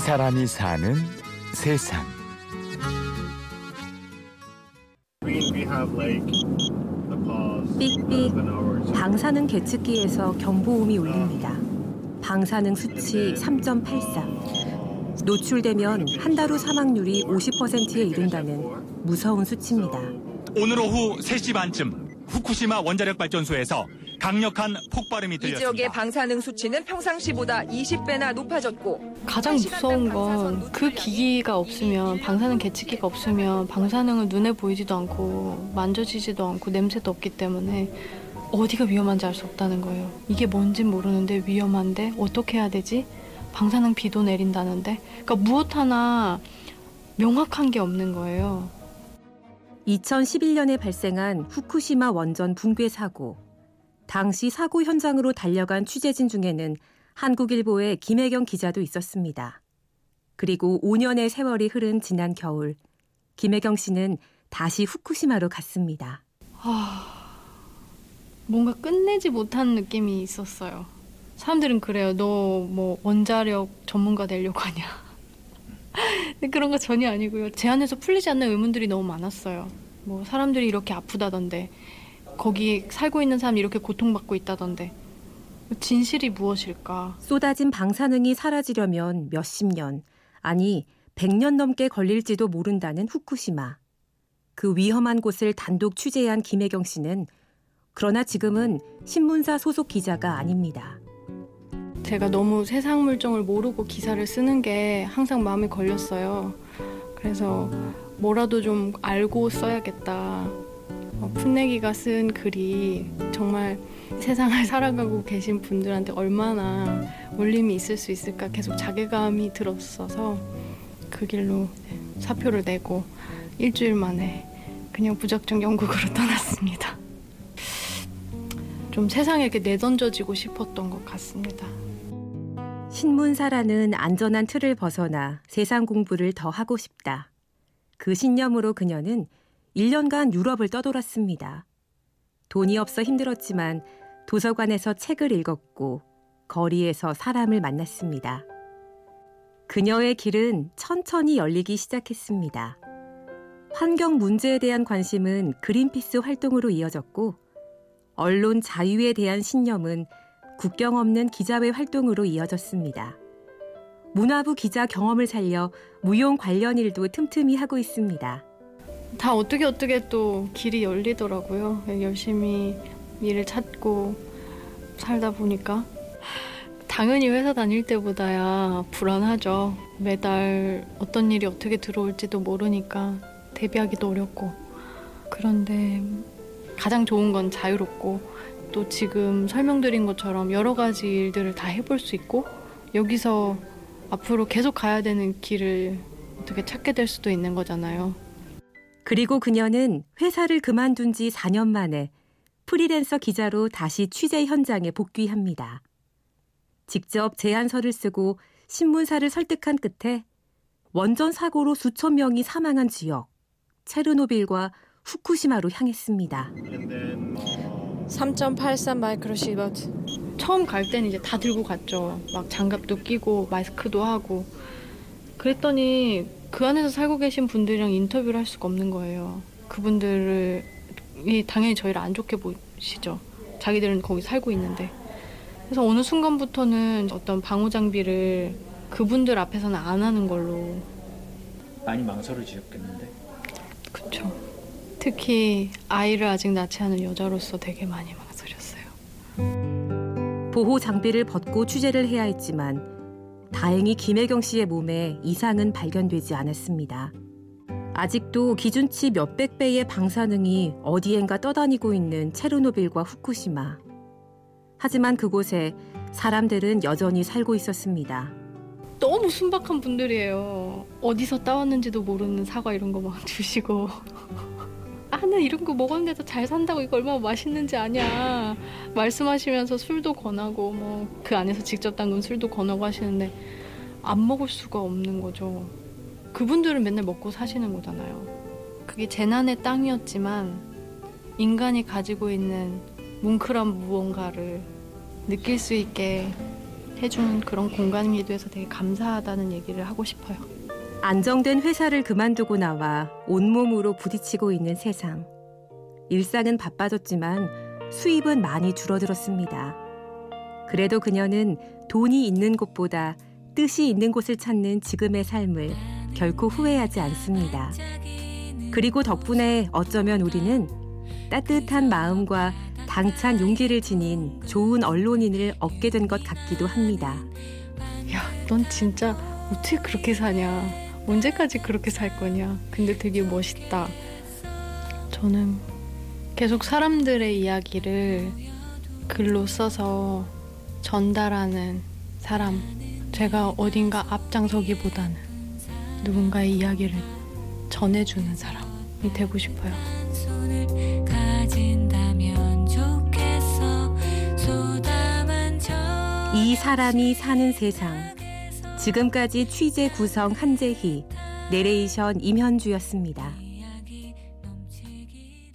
사람이 사는 세상. 삑삑 방사능 계측기에서 경보음이 울립니다. 방사능 수치 3.83. 노출되면 한 달 후 사망률이 50%에 이른다는 무서운 수치입니다. 오늘 오후 3시 반쯤 후쿠시마 원자력 발전소에서 강력한 폭발음이 들렸습니다. 이 지역의 방사능 수치는 평상시보다 20배나 높아졌고 가장 무서운 건 그 기기가 없으면 방사능 계측기가 없으면 방사능을 눈에 보이지도 않고 만져지지도 않고 냄새도 없기 때문에 어디가 위험한지 알 수 없다는 거예요. 이게 뭔진 모르는데 위험한데 어떻게 해야 되지? 방사능 비도 내린다는데 그러니까 무엇 하나 명확한 게 없는 거예요. 2011년에 발생한 후쿠시마 원전 붕괴 사고. 당시 사고 현장으로 달려간 취재진 중에는 한국일보의 김혜경 기자도 있었습니다. 그리고 5년의 세월이 흐른 지난 겨울, 김혜경 씨는 다시 후쿠시마로 갔습니다. 아, 뭔가 끝내지 못한 느낌이 있었어요. 사람들은 그래요. 너 뭐 원자력 전문가 되려고 하냐. 그런 거 전혀 아니고요. 제 안에서 풀리지 않는 의문들이 너무 많았어요. 뭐 사람들이 이렇게 아프다던데, 거기 살고 있는 사람이 이렇게 고통받고 있다던데, 진실이 무엇일까? 쏟아진 방사능이 사라지려면 몇십 년, 아니 100년 넘게 걸릴지도 모른다는 후쿠시마. 그 위험한 곳을 단독 취재한 김혜경 씨는 그러나 지금은 신문사 소속 기자가 아닙니다. 제가 너무 세상 물정을 모르고 기사를 쓰는 게 항상 마음에 걸렸어요. 그래서 뭐라도 좀 알고 써야겠다. 어, 풋내기가 쓴 글이 정말 세상을 살아가고 계신 분들한테 얼마나 울림이 있을 수 있을까 계속 자괴감이 들었어서 그 길로 사표를 내고 일주일 만에 그냥 무작정 영국으로 떠났습니다. 좀 세상에 이렇게 내던져지고 싶었던 것 같습니다. 신문사라는 안전한 틀을 벗어나 세상 공부를 더 하고 싶다. 그 신념으로 그녀는 1년간 유럽을 떠돌았습니다. 돈이 없어 힘들었지만 도서관에서 책을 읽었고 거리에서 사람을 만났습니다. 그녀의 길은 천천히 열리기 시작했습니다. 환경 문제에 대한 관심은 그린피스 활동으로 이어졌고 언론 자유에 대한 신념은 국경 없는 기자회 활동으로 이어졌습니다. 문화부 기자 경험을 살려 무용 관련 일도 틈틈이 하고 있습니다. 다 어떻게 어떻게 또 길이 열리더라고요. 열심히 일을 찾고 살다 보니까 당연히 회사 다닐 때보다야 불안하죠. 매달 어떤 일이 어떻게 들어올지도 모르니까 대비하기도 어렵고 그런데 가장 좋은 건 자유롭고 또 지금 설명드린 것처럼 여러 가지 일들을 다 해볼 수 있고 여기서 앞으로 계속 가야 되는 길을 어떻게 찾게 될 수도 있는 거잖아요. 그리고 그녀는 회사를 그만둔 지 4년 만에 프리랜서 기자로 다시 취재 현장에 복귀합니다. 직접 제안서를 쓰고 신문사를 설득한 끝에 원전 사고로 수천 명이 사망한 지역 체르노빌과 후쿠시마로 향했습니다. 3.83 마이크로 시버트. 처음 갈 때는 이제 다 들고 갔죠. 막 장갑도 끼고 마스크도 하고. 그랬더니 그 안에서 살고 계신 분들이랑 인터뷰를 할 수가 없는 거예요. 그분들이 당연히 저희를 안 좋게 보시죠. 자기들은 거기 살고 있는데. 그래서 어느 순간부터는 어떤 방호 장비를 그분들 앞에서는 안 하는 걸로. 많이 망설여지셨겠는데. 그쵸. 특히 아이를 아직 낳지 않은 여자로서 되게 많이 망설였어요. 보호 장비를 벗고 취재를 해야 했지만 다행히 김혜경 씨의 몸에 이상은 발견되지 않았습니다. 아직도 기준치 몇백 배의 방사능이 어디엔가 떠다니고 있는 체르노빌과 후쿠시마. 하지만 그곳에 사람들은 여전히 살고 있었습니다. 너무 순박한 분들이에요. 어디서 따왔는지도 모르는 사과 이런 거 막 주시고. 아, 나 이런 거 먹었는데도 잘 산다고 이거 얼마나 맛있는지 아냐. 말씀하시면서 술도 권하고, 뭐, 그 안에서 직접 담근 술도 권하고 하시는데, 안 먹을 수가 없는 거죠. 그분들은 맨날 먹고 사시는 거잖아요. 그게 재난의 땅이었지만, 인간이 가지고 있는 뭉클한 무언가를 느낄 수 있게 해주는 그런 공간이 돼서 되게 감사하다는 얘기를 하고 싶어요. 안정된 회사를 그만두고 나와 온몸으로 부딪히고 있는 세상. 일상은 바빠졌지만 수입은 많이 줄어들었습니다. 그래도 그녀는 돈이 있는 곳보다 뜻이 있는 곳을 찾는 지금의 삶을 결코 후회하지 않습니다. 그리고 덕분에 어쩌면 우리는 따뜻한 마음과 당찬 용기를 지닌 좋은 언론인을 얻게 된 것 같기도 합니다. 야, 넌 진짜 어떻게 그렇게 사냐? 언제까지 그렇게 살 거냐? 근데 되게 멋있다. 저는 계속 사람들의 이야기를 글로 써서 전달하는 사람. 제가 어딘가 앞장서기보다는 누군가의 이야기를 전해주는 사람이 되고 싶어요. 이 사람이 사는 세상. 지금까지 취재 구성 한재희, 내레이션 임현주였습니다.